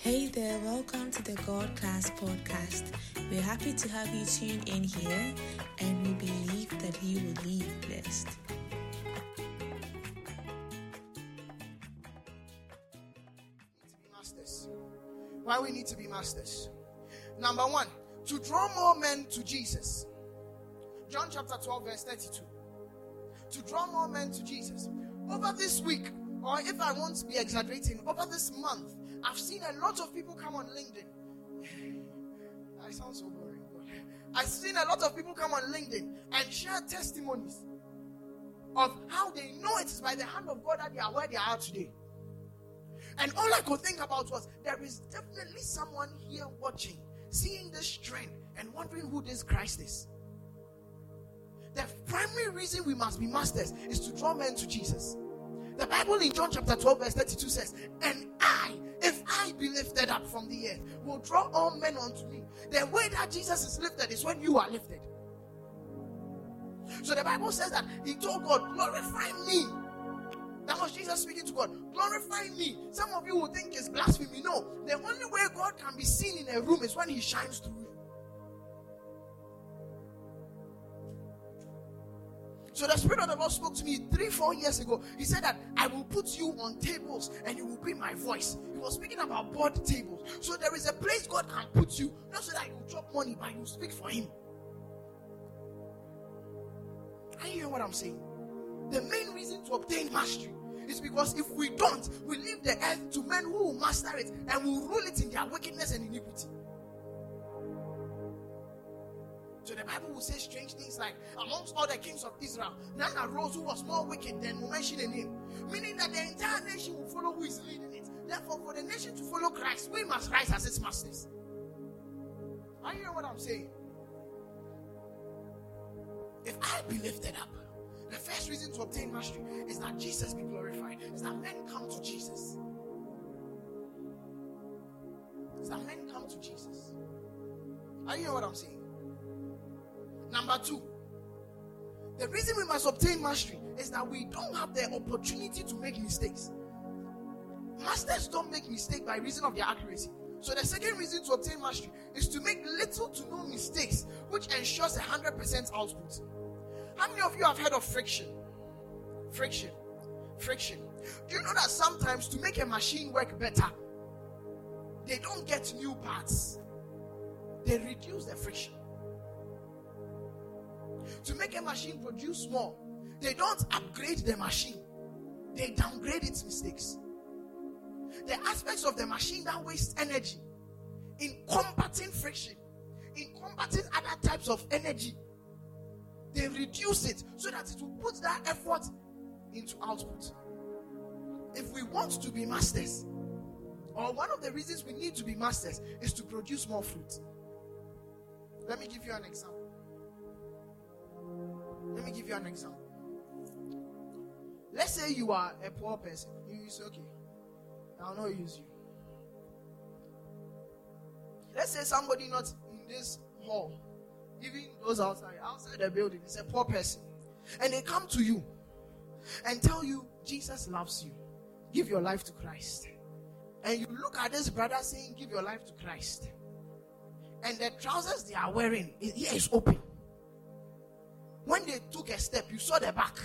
Hey there, welcome to the God Class podcast. We're happy to have you tune in here and we believe that you will leave blessed. masters. Why we need to be masters? Number one, to draw more men to Jesus. John chapter 12, verse 32. To draw more men to Jesus. Over this week, or if I want to be exaggerating, over this month, I've seen a lot of people come on LinkedIn. I sound so boring. I've seen a lot of people come on LinkedIn and share testimonies of how they know it is by the hand of God that they are where they are today. And all I could think about was there is definitely someone here watching, seeing this trend, and wondering who this Christ is. The primary reason we must be masters is to draw men to Jesus. The Bible in John chapter 12, verse 32 says, And I, if I be lifted up from the earth, will draw all men unto me. The way that Jesus is lifted is when you are lifted. So the Bible says that he told God, Glorify me. That was Jesus speaking to God. Glorify me. Some of you will think it's blasphemy. No, the only way God can be seen in a room is when he shines through So the Spirit of the Lord spoke to me three, four years ago. He said that I will put you on tables and you will be my voice. He was speaking about board tables. So there is a place God can put you, not so that you drop money, but you speak for Him. Are you hearing what I'm saying? The main reason to obtain mastery is because if we don't, we leave the earth to men who will master it and will rule it in their wickedness and iniquity. So the Bible will say strange things like, amongst all the kings of Israel, none arose who was more wicked than will mention a name. Meaning that the entire nation will follow who is leading it. Therefore, for the nation to follow Christ, we must rise as its masters. Are you hearing what I'm saying? If I be lifted up, the first reason to obtain mastery is that Jesus be glorified, is that men come to Jesus. Is that men come to Jesus. Are you hearing what I'm saying? Number two, the reason we must obtain mastery is that we don't have the opportunity to make mistakes. Masters don't make mistakes by reason of their accuracy. So the second reason to obtain mastery is to make little to no mistakes, which ensures a hundred percent output. How many of you have heard of friction? Friction. Friction. Do you know that sometimes to make a machine work better, they don't get new parts, they reduce the friction. To make a machine produce more, they don't upgrade the machine, they downgrade its mistakes. The aspects of the machine that waste energy in combating friction, in combating other types of energy, they reduce it so that it will put that effort into output. If we want to be masters, or one of the reasons we need to be masters is to produce more fruit. Let me give you an example. Let me give you an example. Let's say you are a poor person. You say, okay, I'll not use you. Let's say somebody not in this hall, even those outside, outside the building, is a poor person. And they come to you and tell you, Jesus loves you. Give your life to Christ. And you look at this brother saying, Give your life to Christ. And the trousers they are wearing, here is open. When they took a step, you saw the back.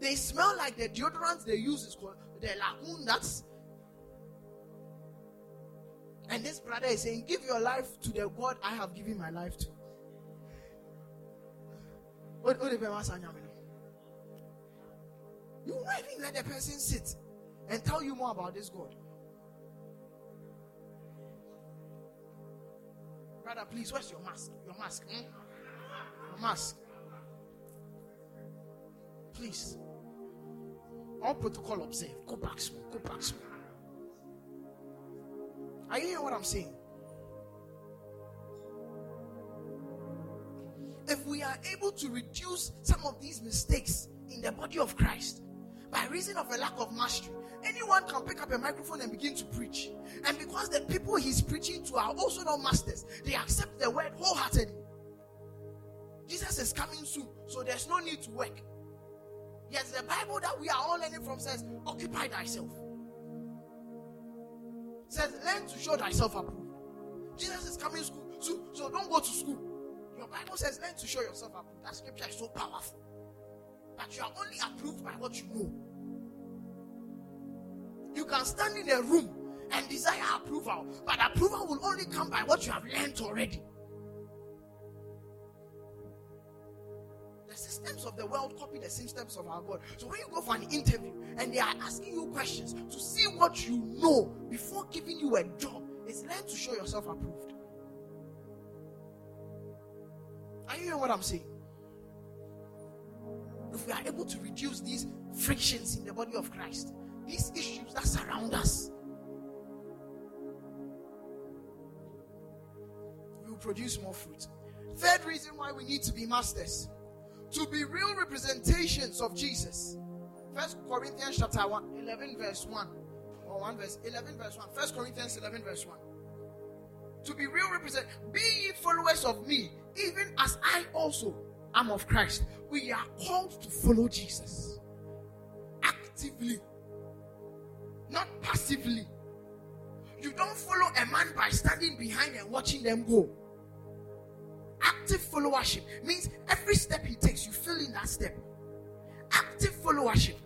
They smell like the deodorant they use is called the lagoon. That's and this brother is saying, Give your life to the God I have given my life to. You not even let the person sit and tell you more about this God. Brother, please, where's your mask? Your mask. Hmm? Your mask. Please. All protocol observed. Go back small. Go back small. Are you hearing what I'm saying? If we are able to reduce some of these mistakes in the body of Christ by reason of a lack of mastery, anyone can pick up a microphone and begin to preach. And because the people he's preaching to are also not masters, they accept the word wholeheartedly. Jesus is coming soon, so there's no need to work. Yes, the Bible that we are all learning from says, Occupy thyself. says, learn to show thyself approved. Jesus is coming school, so, so don't go to school. Your Bible says, learn to show yourself approved. That scripture is so powerful. But you are only approved by what you know. You can stand in a room and desire approval, but approval will only come by what you have learned already. The systems of the world copy the systems of our God. So when you go for an interview and they are asking you questions to see what you know before giving you a job, it's learn to show yourself approved. Are you hearing what I'm saying? If we are able to reduce these frictions in the body of Christ, these issues that surround us, we will produce more fruit. Third reason why we need to be masters to be real representations of Jesus. First Corinthians chapter 1, 11 verse 1. Or 1 verse 11 verse 1. First Corinthians 11 verse 1. To be real represent, be ye followers of me, even as I also am of Christ. We are called to follow Jesus actively, not passively. You don't follow a man by standing behind and watching them go. Active followership means every step he takes, you fill in that step. Active followership.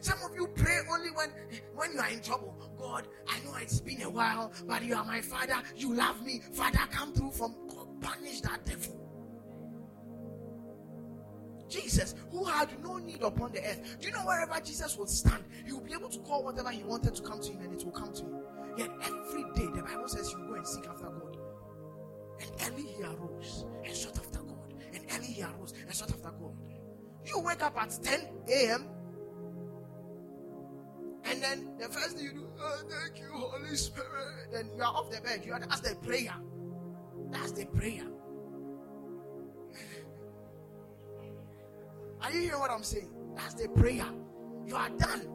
Some of you pray only when when you are in trouble. God, I know it's been a while, but you are my father. You love me. Father, come through from punish that devil. Jesus, who had no need upon the earth. Do you know wherever Jesus would stand, he will be able to call whatever he wanted to come to him and it will come to him. Yet every day, the Bible says you go and seek after God. And early he arose and sought after God. And early he arose and sought after God. You wake up at 10 a.m. And then the first thing you do, oh, thank you, Holy Spirit. Then you are off the bed. You are that's the prayer. That's the prayer. Are you hearing what I'm saying? That's the prayer. You are done.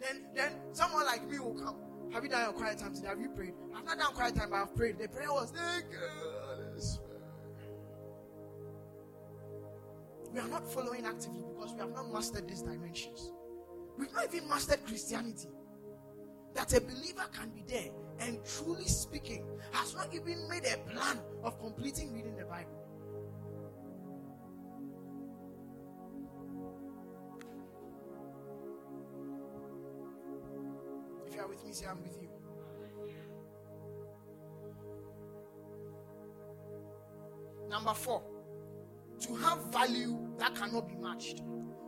Then then someone like me will come. Have you done your quiet time today? Have you prayed? I've not done quiet time, but I've prayed. The prayer was, thank you, We are not following actively because we have not mastered these dimensions. We've not even mastered Christianity. That a believer can be there and truly speaking has not even made a plan of completing reading the Bible. With me, say I'm with you. Number four, to have value that cannot be matched.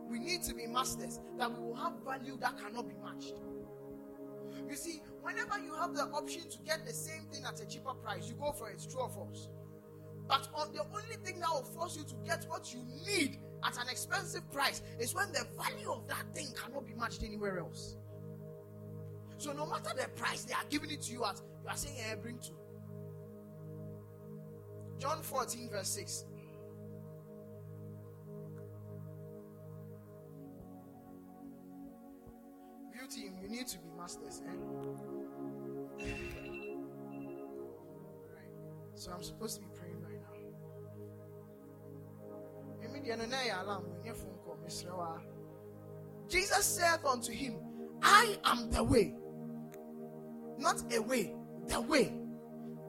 We need to be masters that we will have value that cannot be matched. You see, whenever you have the option to get the same thing at a cheaper price, you go for it, true or false. But on the only thing that will force you to get what you need at an expensive price is when the value of that thing cannot be matched anywhere else. So no matter the price they are giving it to you at, you are saying, hey, bring two. John 14, verse 6. team, you need to be masters. Eh? So I'm supposed to be praying right now. Jesus said unto him, I am the way. Not a way, the way.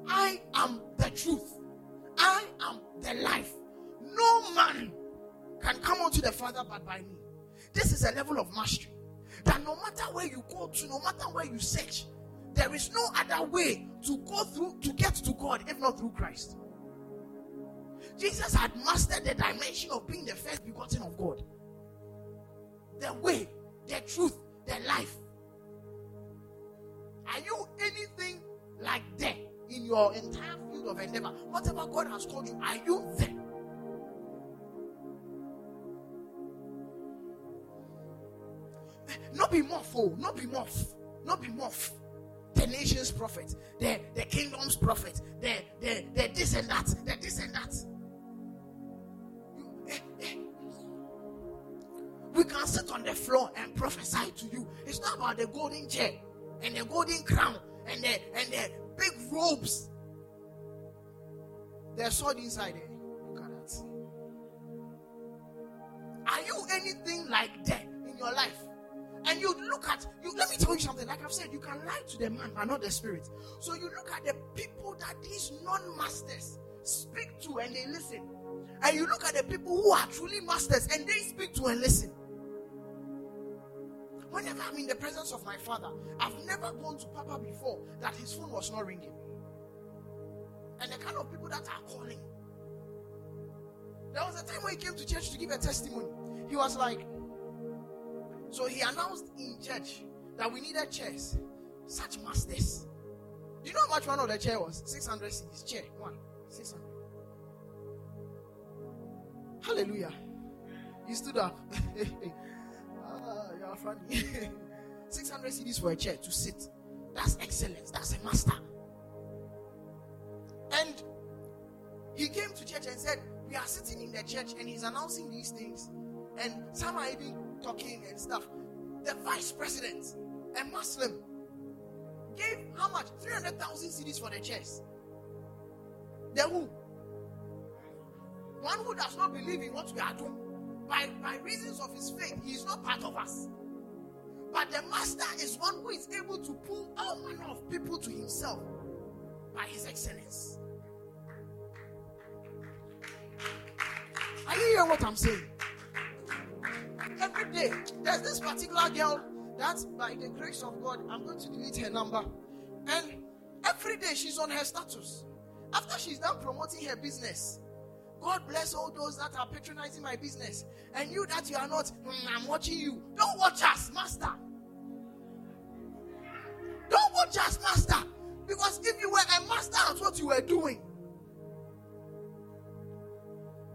I am the truth. I am the life. No man can come unto the Father but by me. This is a level of mastery that no matter where you go to, no matter where you search, there is no other way to go through to get to God if not through Christ. Jesus had mastered the dimension of being the first begotten of God. The way, the truth, the life. In your entire field of endeavor? Whatever God has called you, are you there? Not be more fool, not be more, not be more. The nation's prophet, the, the kingdom's prophet, the, the, the this and that, the this and that. Eh, eh. We can sit on the floor and prophesy to you. It's not about the golden chair and the golden crown and the and the big robes. There's sword inside there. Look at that. Are you anything like that in your life? And you look at you. Let me tell you something. Like I've said, you can lie to the man, but not the spirit. So you look at the people that these non-masters speak to, and they listen. And you look at the people who are truly masters, and they speak to and listen. Whenever I'm in the presence of my father, I've never gone to Papa before that his phone was not ringing. And the kind of people that are calling. There was a time when he came to church to give a testimony. He was like, so he announced in church that we needed chairs, such masters. Do you know how much one of the chair was? 600 cedis. Chair, one, 600. Hallelujah. He stood up. ah, you are funny. 600 cedis for a chair to sit. That's excellence. That's a master. And he came to church and said, We are sitting in the church and he's announcing these things. And some are even talking and stuff. The vice president, a Muslim, gave how much? 300,000 cedis for the chairs. The who? One who does not believe in what we are doing. By, by reasons of his faith, he is not part of us. But the master is one who is able to pull all manner of people to himself by his excellence. Are you hearing what I'm saying? Every day, there's this particular girl that, by the grace of God, I'm going to delete her number. And every day she's on her status. After she's done promoting her business, God bless all those that are patronizing my business. And you that you are not, mm, I'm watching you. Don't watch us, Master. Don't watch us, Master. Because if you were a master at what you were doing,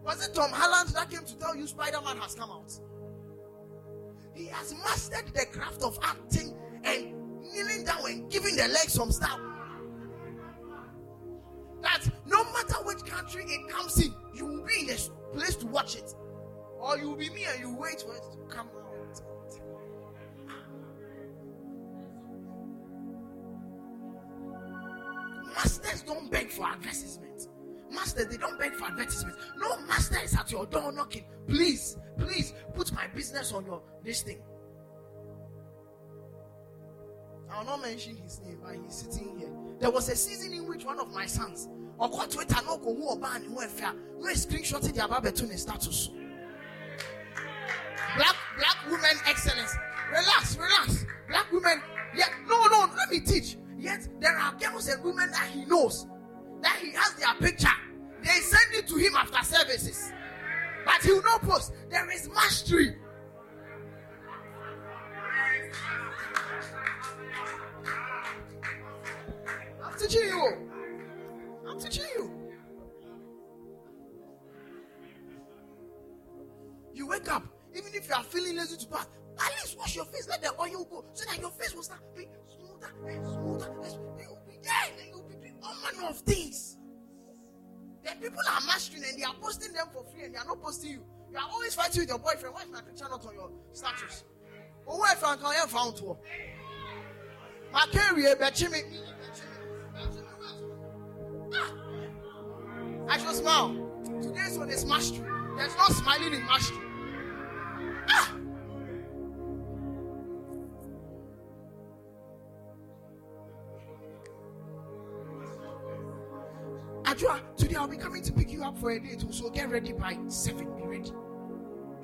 was it Tom Holland that came to tell you Spider Man has come out? He has mastered the craft of acting and kneeling down and giving the legs some stuff. That no matter which country it comes in, you will be in a place to watch it. Or you will be me and you wait for it to come out. Masters don't beg for advertisement. Masters, they don't beg for advertisement. No master is at your door knocking. Please, please put my business on your this thing. I'll not mention his name, but he's sitting here. There was a season in which one of my sons, caught Twitter, no go who or ban who fair, no screenshotted the above between status. Black black women excellence. Relax, relax. Black women. Yeah, no, no, let me teach. Yet there are girls and women that he knows that he has their picture. They send it to him after services. But he will not post. There is mastery. I'm teaching you. Teaching you. You wake up, even if you are feeling lazy to bath, at least wash your face. Let the oil go so that your face will start being smoother and smoother. and You will be there and you'll be doing all manner of things. Then people are mastering and they are posting them for free and they are not posting you. You are always fighting with your boyfriend. Why is my picture not on your status? Oh, why found can you found to? My career, Bechimi. Ah. I should smile. Today's one is mastery. There's no smiling in mastery. Ah. Ajua, today I'll be coming to pick you up for a date. So get ready by 7. Be ready.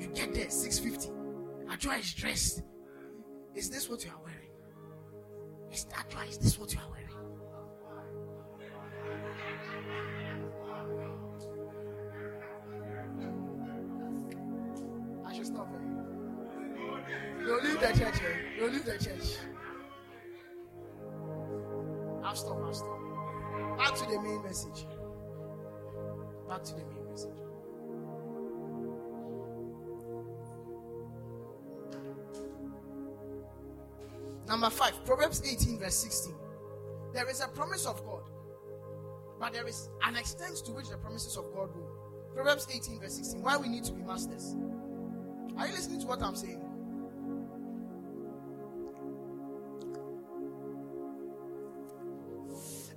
You get there 6.50. Ajua is dressed. Is this what you are wearing? Is that Ajua, is this what you are wearing? Number five, Proverbs 18, verse 16. There is a promise of God, but there is an extent to which the promises of God will. Proverbs 18, verse 16. Why we need to be masters. Are you listening to what I'm saying?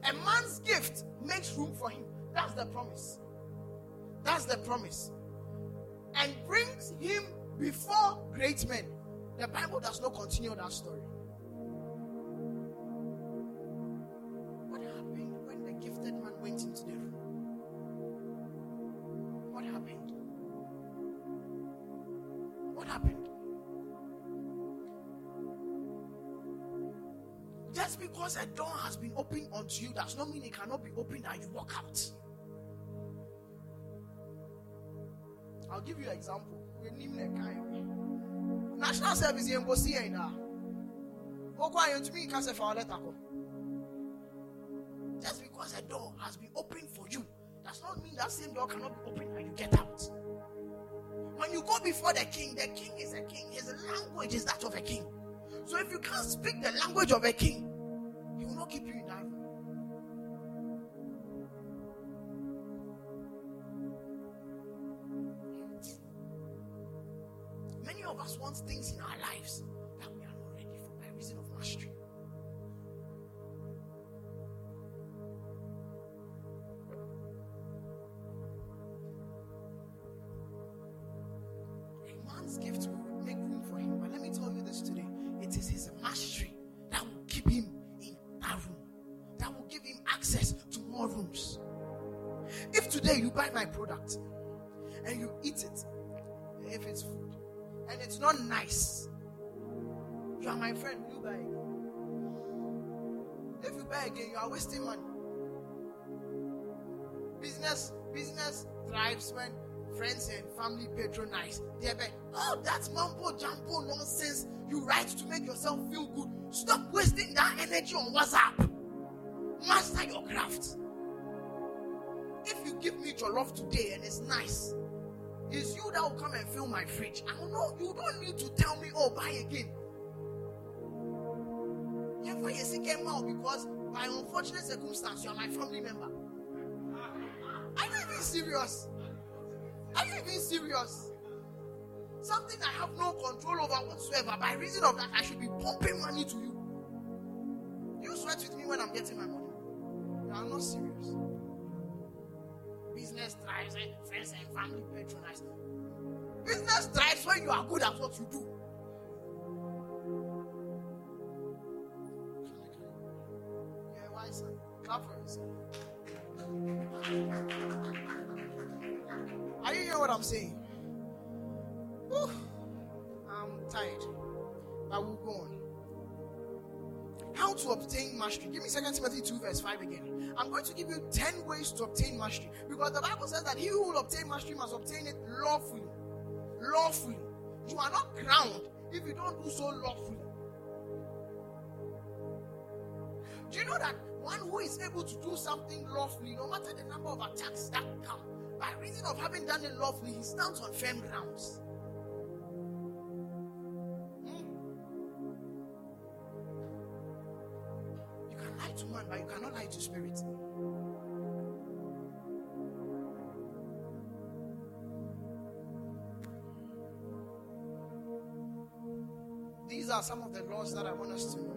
A man's gift makes room for him. That's the promise. That's the promise. And brings him before great men. The Bible does not continue that story. Opened unto you does not mean it cannot be opened and you walk out. I'll give you an example. National service in Bosia for letter. Just because a door has been opened for you does not mean that same door cannot be opened and you get out. When you go before the king, the king is a king. His language is that of a king. So if you can't speak the language of a king, he will not keep you of things in our lives that we are not ready for by reason of mastery. A man's gift will make room for him, but let me tell you this today it is his mastery that will keep him in that room, that will give him access to more rooms. If today you buy my product and you eat it, if it's food, and it's not nice, you are my friend, you buy again. If you buy again, you are wasting money. Business, business thrives when friends and family patronize. They be, oh, that's mumbo jumbo nonsense you write to make yourself feel good. Stop wasting that energy on WhatsApp. Master your craft. If you give me your love today and it's nice, it's you that will come and fill my fridge. I don't know. You don't need to tell me, oh, buy again. Never you see came out because by unfortunate circumstance you are my family member. Are you even serious? Are you even serious? Something I have no control over whatsoever. By reason of that, I should be pumping money to you. You sweat with me when I'm getting my money. You are not serious. Business thrives, eh? friends and family patronize. Business thrives when you are good at what you do. Yeah, why, son? Clap for yourself. Are you hearing what I'm saying? To obtain mastery? Give me 2 Timothy 2, verse 5 again. I'm going to give you 10 ways to obtain mastery because the Bible says that he who will obtain mastery must obtain it lawfully. Lawfully. You are not crowned if you don't do so lawfully. Do you know that one who is able to do something lawfully, no matter the number of attacks that come, by reason of having done it lawfully, he stands on firm grounds. To spirit. These are some of the laws that I want us to know.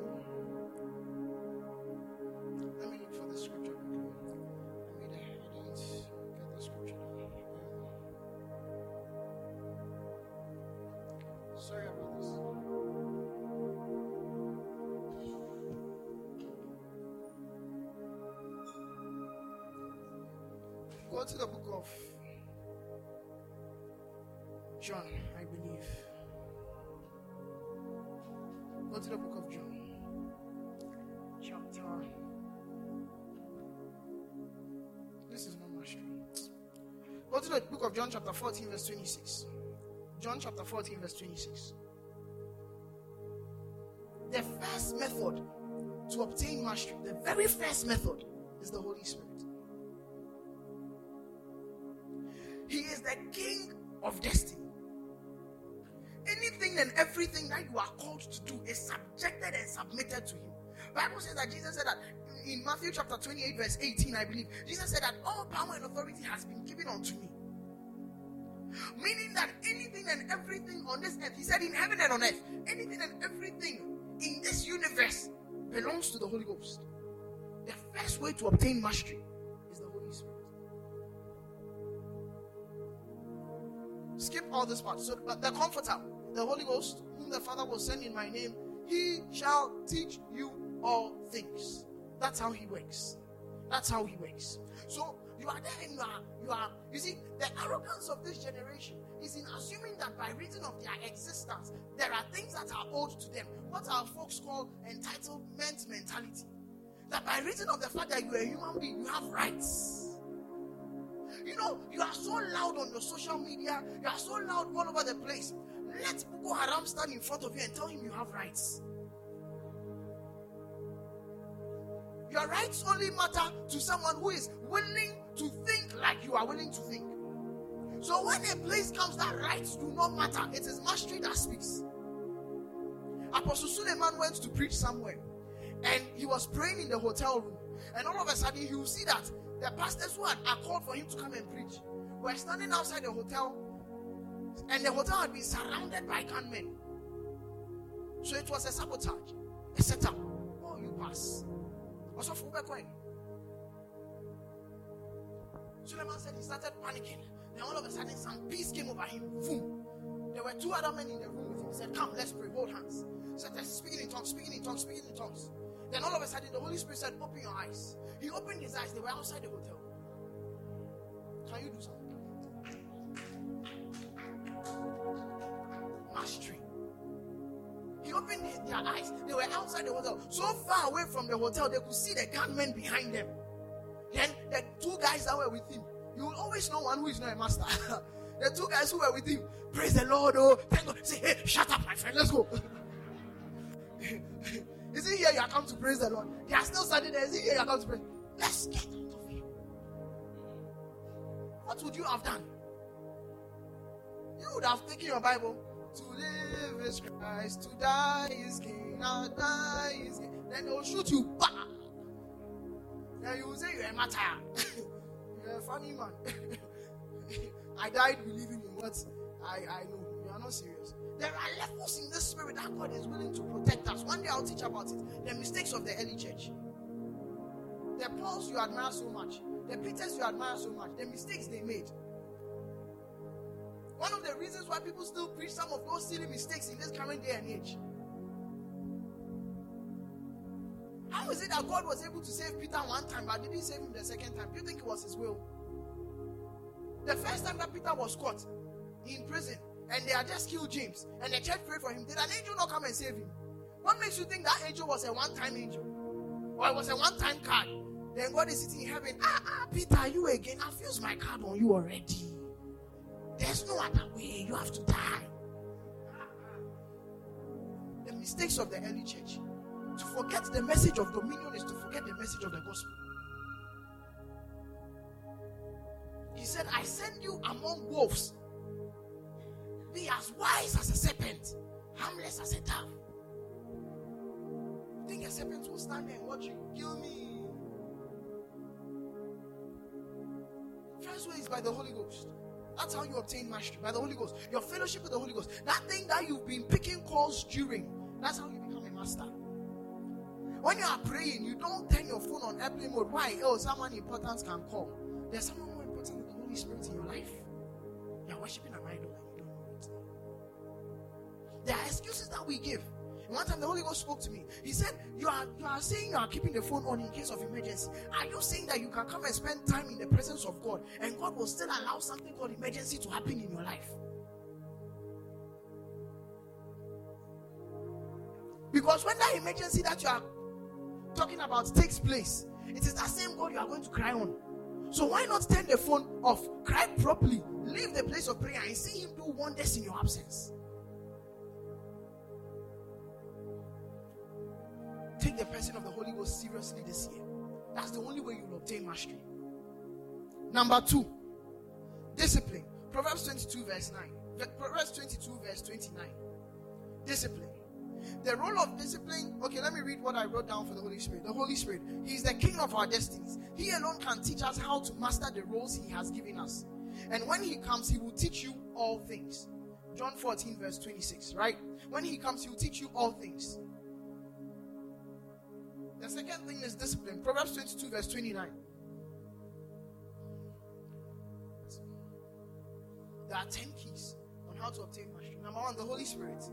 14, verse 26. John, chapter 14, verse 26. The first method to obtain mastery, the very first method, is the Holy Spirit. He is the King of destiny. Anything and everything that you are called to do is subjected and submitted to Him. Bible says that Jesus said that in Matthew chapter 28, verse 18, I believe, Jesus said that all power and authority has been given unto me. Meaning that anything and everything on this earth, he said in heaven and on earth, anything and everything in this universe belongs to the Holy Ghost. The first way to obtain mastery is the Holy Spirit. Skip all this part. So, but the comforter, the Holy Ghost, whom the Father will send in my name, he shall teach you all things. That's how he works. That's how he works. So you are there and you are, you are, you see, the arrogance of this generation is in assuming that by reason of their existence, there are things that are owed to them. What our folks call entitlement mentality. That by reason of the fact that you are a human being, you have rights. You know, you are so loud on your social media, you are so loud all over the place. Let Boko Haram stand in front of you and tell him you have rights. Your rights only matter to someone who is willing to think like you are willing to think. So when a place comes that rights do not matter, it is mastery that speaks. Apostle Suleman went to preach somewhere and he was praying in the hotel room. And all of a sudden, he will see that the pastors who had called for him to come and preach were standing outside the hotel, and the hotel had been surrounded by gunmen. So it was a sabotage, a setup. Oh, you pass. Also, for. Suleman said he started panicking. Then all of a sudden, some peace came over him. Boom. There were two other men in the room with him. He said, Come, let's pray. Hold hands. He said, Speaking in tongues, speaking in tongues, speaking in tongues. Then all of a sudden, the Holy Spirit said, Open your eyes. He opened his eyes. They were outside the hotel. Can you do something? Mastery. He opened their eyes. They were outside the hotel. So far away from the hotel, they could see the gunmen behind them. Then the two guys that were with him. You will always know one who is not a master. the two guys who were with him. Praise the Lord. Oh, thank God. Say, hey, shut up, my friend. Let's go. Is it here you are come to praise the Lord? They are still standing there. Is it here you are come to praise? Let's get out of here. What would you have done? You would have taken your Bible. To live is Christ, to die is King, now die is King. Then they will shoot you. Bah! You will say you're a martyr. you're a funny man. I died believing in what I, I know. You are not serious. There are levels in this spirit that God is willing to protect us. One day I'll teach about it. The mistakes of the early church. The Pauls you admire so much, the Peters you admire so much, the mistakes they made. One of the reasons why people still preach some of those silly mistakes in this current day and age. How is it that God was able to save Peter one time but didn't save him the second time? Do you think it was his will? The first time that Peter was caught in prison, and they had just killed James, and the church prayed for him. Did an angel not come and save him? What makes you think that angel was a one time angel? Or it was a one time card? Then God is sitting in heaven. Ah, ah, Peter, you again. I've used my card on you already. There's no other way. You have to die. The mistakes of the early church. To forget the message of dominion is to forget the message of the gospel. He said, I send you among wolves be as wise as a serpent, harmless as a dove. Think a serpent will stand there and watch you kill me? First way is by the Holy Ghost. That's how you obtain mastery by the Holy Ghost. Your fellowship with the Holy Ghost. That thing that you've been picking calls during. That's how you become a master. When you are praying, you don't turn your phone on airplane mode. Why? Oh, someone important can call. There's someone more important than the Holy Spirit in your life. You are worshiping an idol. And you don't know it. There are excuses that we give. One time the Holy Ghost spoke to me. He said, You are you are saying you are keeping the phone on in case of emergency. Are you saying that you can come and spend time in the presence of God and God will still allow something called emergency to happen in your life? Because when that emergency that you are talking about takes place, it is that same God you are going to cry on. So why not turn the phone off, cry properly, leave the place of prayer, and see Him do wonders in your absence? Take the person of the Holy Ghost seriously this year. That's the only way you will obtain mastery. Number two, discipline. Proverbs 22, verse 9. Proverbs 22, verse 29. Discipline. The role of discipline. Okay, let me read what I wrote down for the Holy Spirit. The Holy Spirit, He is the King of our destinies. He alone can teach us how to master the roles He has given us. And when He comes, He will teach you all things. John 14, verse 26, right? When He comes, He will teach you all things. The second thing is discipline. Proverbs 22, verse 29. There are 10 keys on How to obtain mastery. Number one, the Holy Spirit.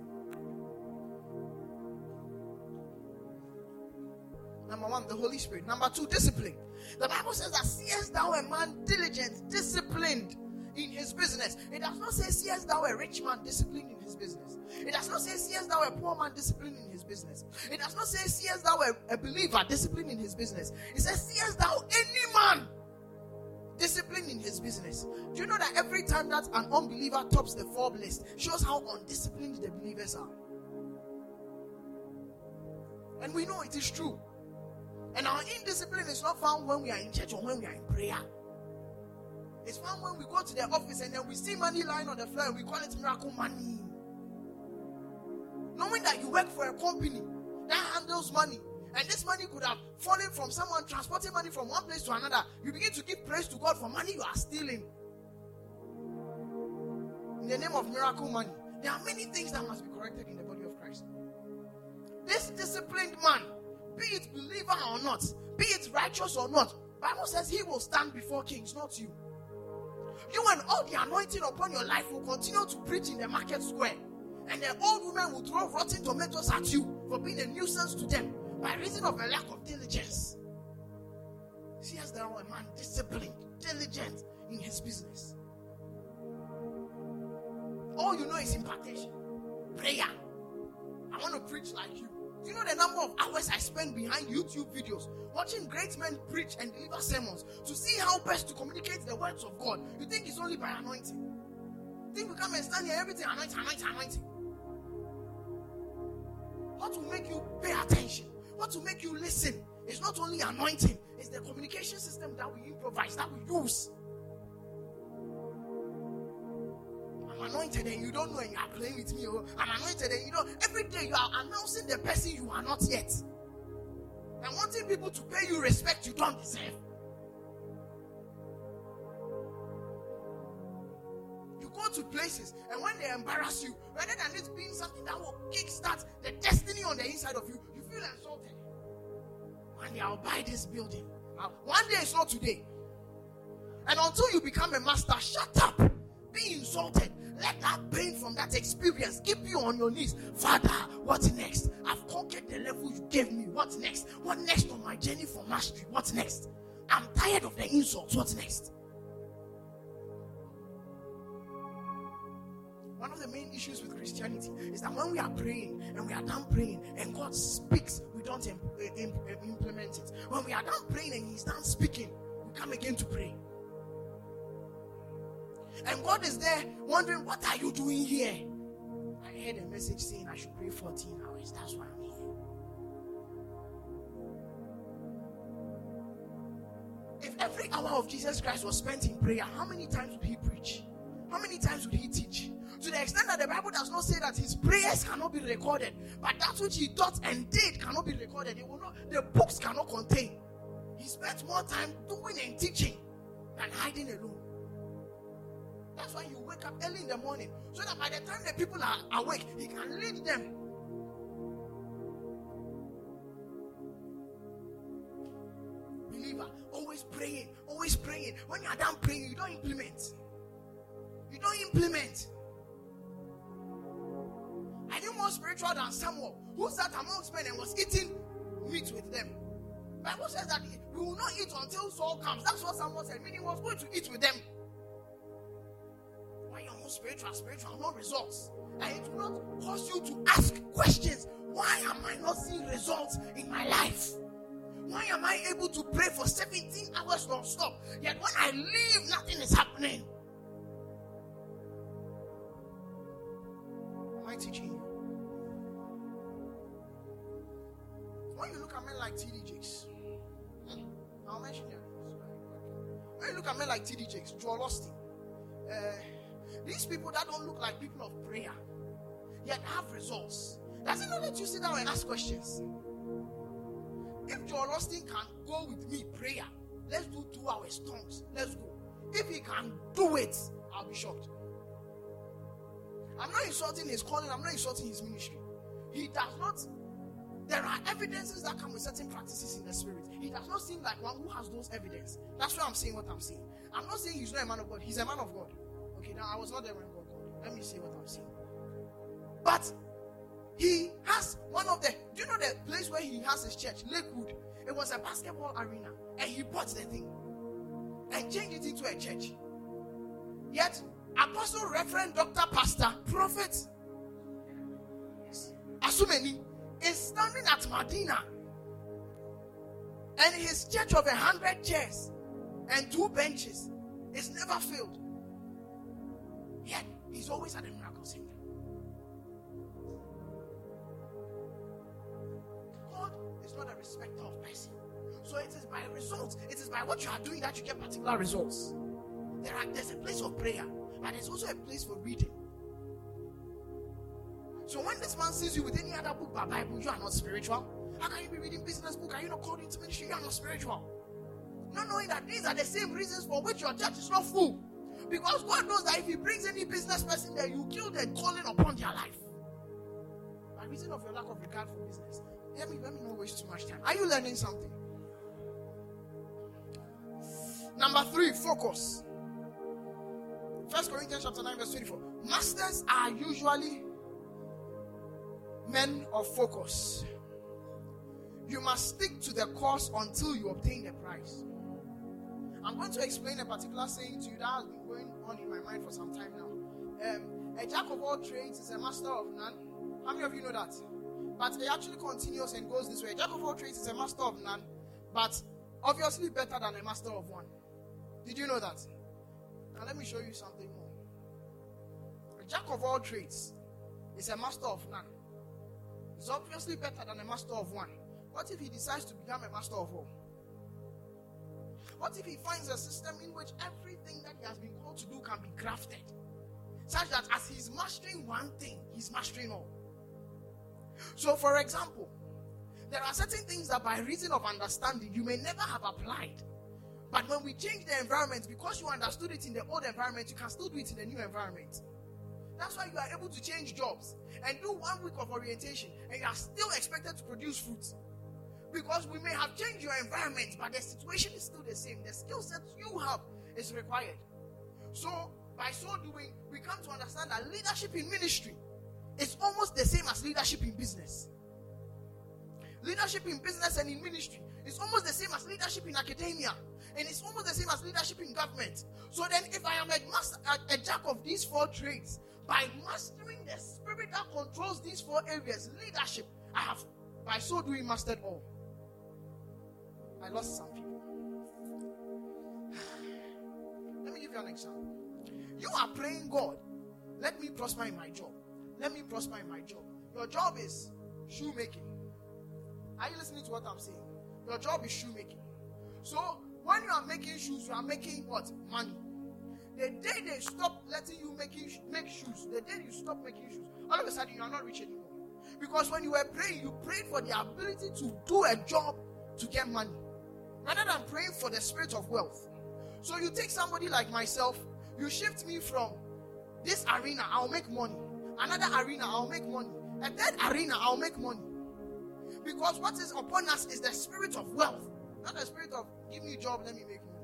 Number one, the Holy Spirit. Number two, discipline. The Bible says that seest thou a man diligent, disciplined in his business. It does not say seest thou a rich man disciplined in his business. It does not say seest thou a poor man disciplined in his business. It does not say seest thou a, a believer disciplined in his business. It says seest thou any man disciplined in his business. Do you know that every time that an unbeliever tops the Forbes list shows how undisciplined the believers are? And we know it is true. And our indiscipline is not found when we are in church or when we are in prayer. It's found when we go to the office and then we see money lying on the floor and we call it miracle money. Knowing that you work for a company that handles money and this money could have fallen from someone transporting money from one place to another, you begin to give praise to God for money you are stealing. In the name of miracle money, there are many things that must be corrected in the body of Christ. This disciplined man be it believer or not, be it righteous or not, Bible says he will stand before kings, not you. You and all the anointing upon your life will continue to preach in the market square. And the old women will throw rotten tomatoes at you for being a nuisance to them by reason of a lack of diligence. See, as there are a man disciplined, diligent in his business. All you know is impartation, prayer. I want to preach like you. Do you know the number of hours I spend behind YouTube videos watching great men preach and deliver sermons to see how best to communicate the words of God? You think it's only by anointing? You think we come and stand here, everything anointing, anointing, anointing? What will make you pay attention? What will make you listen? It's not only anointing, it's the communication system that we improvise, that we use. Anointed and you don't know and you are playing with me. Oh, I'm anointed and you don't. Every day you are announcing the person you are not yet. And wanting people to pay you respect you don't deserve. You go to places and when they embarrass you, rather than it being something that will kickstart the destiny on the inside of you, you feel insulted. One day I'll buy this building. One day it's not today. And until you become a master, shut up. Be insulted. Let that pain from that experience keep you on your knees. Father, what next? I've conquered the level you gave me. What next? What next on my journey for mastery? What next? I'm tired of the insults. What's next? One of the main issues with Christianity is that when we are praying and we are done praying and God speaks, we don't imp- imp- implement it. When we are done praying and He's done speaking, we come again to pray. And God is there wondering, What are you doing here? I heard a message saying I should pray 14 hours. That's why I'm here. If every hour of Jesus Christ was spent in prayer, how many times would he preach? How many times would he teach? To the extent that the Bible does not say that his prayers cannot be recorded, but that which he taught and did cannot be recorded. It will not, the books cannot contain. He spent more time doing and teaching than hiding alone. That's why you wake up early in the morning so that by the time the people are awake, he can lead them. Believer, always praying, always praying. When you are done praying, you don't implement. You don't implement. Are you more spiritual than Samuel, who sat amongst men and was eating meat with them? Bible says that we will not eat until Saul comes. That's what Samuel said. Meaning, he was going to eat with them spiritual, spiritual, no results. And it will not cause you to ask questions. Why am I not seeing results in my life? Why am I able to pray for 17 hours non-stop? Yet when I leave, nothing is happening. Am I teaching you? When you look at men like T.D. Jakes, hmm, I'll mention them. When you look at men like T.D. Jakes, Joel Osteen, uh, these people that don't look like people of prayer, yet have results. Does it not let you sit down and ask questions? If Joel Osteen can go with me prayer, let's do two hours tongues. Let's go. If he can do it, I'll be shocked. I'm not insulting his calling, I'm not insulting his ministry. He does not. There are evidences that come with certain practices in the spirit. He does not seem like one who has those evidence. That's why I'm saying what I'm saying. I'm not saying he's not a man of God, he's a man of God. Okay, now I was not there when God called. Let me see what I'm saying. But he has one of the. Do you know the place where he has his church, Lakewood? It was a basketball arena, and he bought the thing and changed it into a church. Yet, apostle, reverend, doctor, pastor, prophet, Asumeni is standing at Medina, and his church of a hundred chairs and two benches is never filled. Yet, he's always at the miracle center. God is not a respecter of person. So it is by results. It is by what you are doing that you get particular results. There are, there's a place of prayer, but there's also a place for reading. So when this man sees you with any other book but Bible, you are not spiritual. How can you be reading business book? Are you not called into ministry? You are not spiritual. Not knowing that these are the same reasons for which your church is not full. Because God knows that if He brings any business person there, you kill the calling upon their life. By reason of your lack of regard for business. Let me let me not waste too much time. Are you learning something? Number three, focus. First Corinthians chapter 9, verse 24. Masters are usually men of focus. You must stick to the course until you obtain the prize. I'm going to explain a particular saying to you that has been going on in my mind for some time now. Um, a jack of all trades is a master of none. How many of you know that? But it actually continues and goes this way. A jack of all trades is a master of none, but obviously better than a master of one. Did you know that? Now let me show you something more. A jack of all trades is a master of none. It's obviously better than a master of one. What if he decides to become a master of all? What if he finds a system in which everything that he has been called to do can be crafted? Such that as he's mastering one thing, he's mastering all. So, for example, there are certain things that by reason of understanding you may never have applied. But when we change the environment, because you understood it in the old environment, you can still do it in the new environment. That's why you are able to change jobs and do one week of orientation and you are still expected to produce fruits. Because we may have changed your environment, but the situation is still the same. The skill set you have is required. So, by so doing, we come to understand that leadership in ministry is almost the same as leadership in business. Leadership in business and in ministry is almost the same as leadership in academia. And it's almost the same as leadership in government. So then, if I am a, master, a, a jack of these four trades, by mastering the spirit that controls these four areas, leadership, I have by so doing mastered all. I lost some people. Let me give you an example. You are praying, God, let me prosper in my job. Let me prosper in my job. Your job is shoemaking. Are you listening to what I'm saying? Your job is shoemaking. So when you are making shoes, you are making what? Money. The day they stop letting you making make shoes, the day you stop making shoes, all of a sudden you are not rich anymore. Because when you were praying, you prayed for the ability to do a job to get money, rather than praying for the spirit of wealth. So you take somebody like myself, you shift me from this arena, I'll make money. Another arena, I'll make money. A third arena, I'll make money. Because what is upon us is the spirit of wealth, not the spirit of give me a job, let me make money.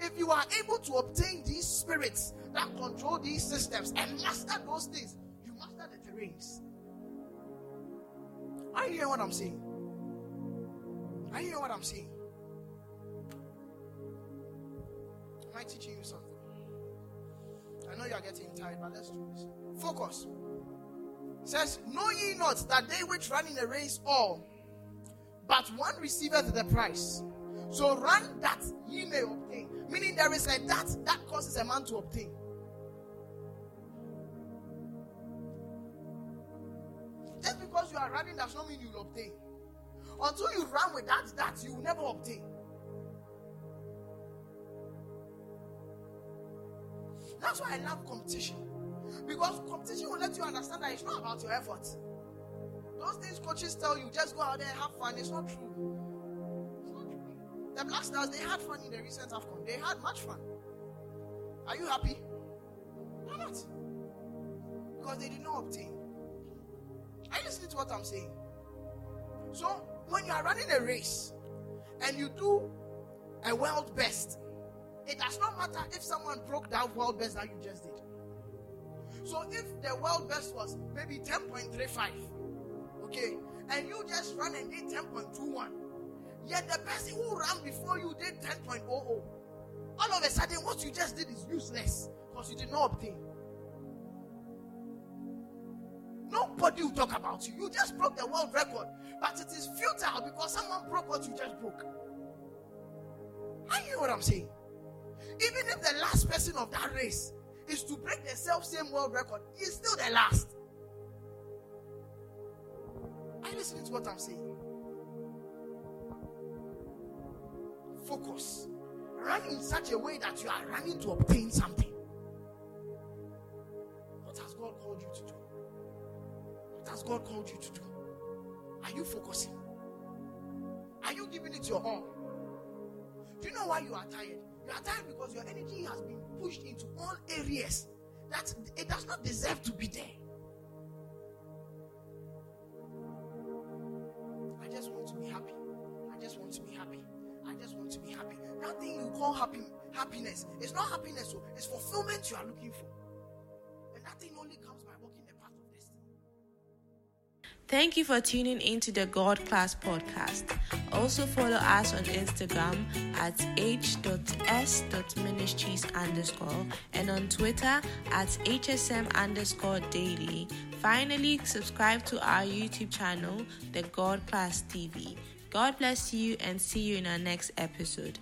If you are able to obtain these spirits that control these systems and master those things, you master the terrains. Are you hearing what I'm saying? Are you hearing what I'm saying? Am I teaching you something? I know you are getting tired, but let's do this. Focus. It says, Know ye not that they which run in a race all, but one receiveth the prize. So run that ye may obtain. Meaning there is a that that causes a man to obtain. Just because you are running does not mean you will obtain. Until you run with that, that you will never obtain. That's why I love competition. Because competition will let you understand that it's not about your effort. Those things coaches tell you, just go out there and have fun. It's not true. It's not true. The Black Stars, they had fun in the recent AFCON. They had much fun. Are you happy? No, not. Because they did not obtain. Are you listening to what I'm saying? So, when you are running a race and you do a world best, it does not matter if someone broke that world best that you just did. So if the world best was maybe 10.35, okay, and you just run and did 10.21, yet the person who ran before you did 10.00, all of a sudden what you just did is useless because you did not obtain. Nobody will talk about you. You just broke the world record, but it is futile because someone broke what you just broke. I hear what I'm saying. Even if the last person of that race is to break the self same world record, he's still the last. Are you listening to what I'm saying? Focus. Run in such a way that you are running to obtain something. What has God called you to do? What has God called you to do? Are you focusing? Are you giving it your all? Do you know why you are tired? You are tired because your energy has been pushed into all areas that it does not deserve to be there. I just want to be happy. I just want to be happy. I just want to be happy. That thing you call happy, happiness, it's not happiness, oh, it's fulfillment you are looking for. Thank you for tuning into the God Class podcast. Also follow us on Instagram at h.s.ministries underscore and on Twitter at hsm underscore daily. Finally, subscribe to our YouTube channel, The God Class TV. God bless you and see you in our next episode.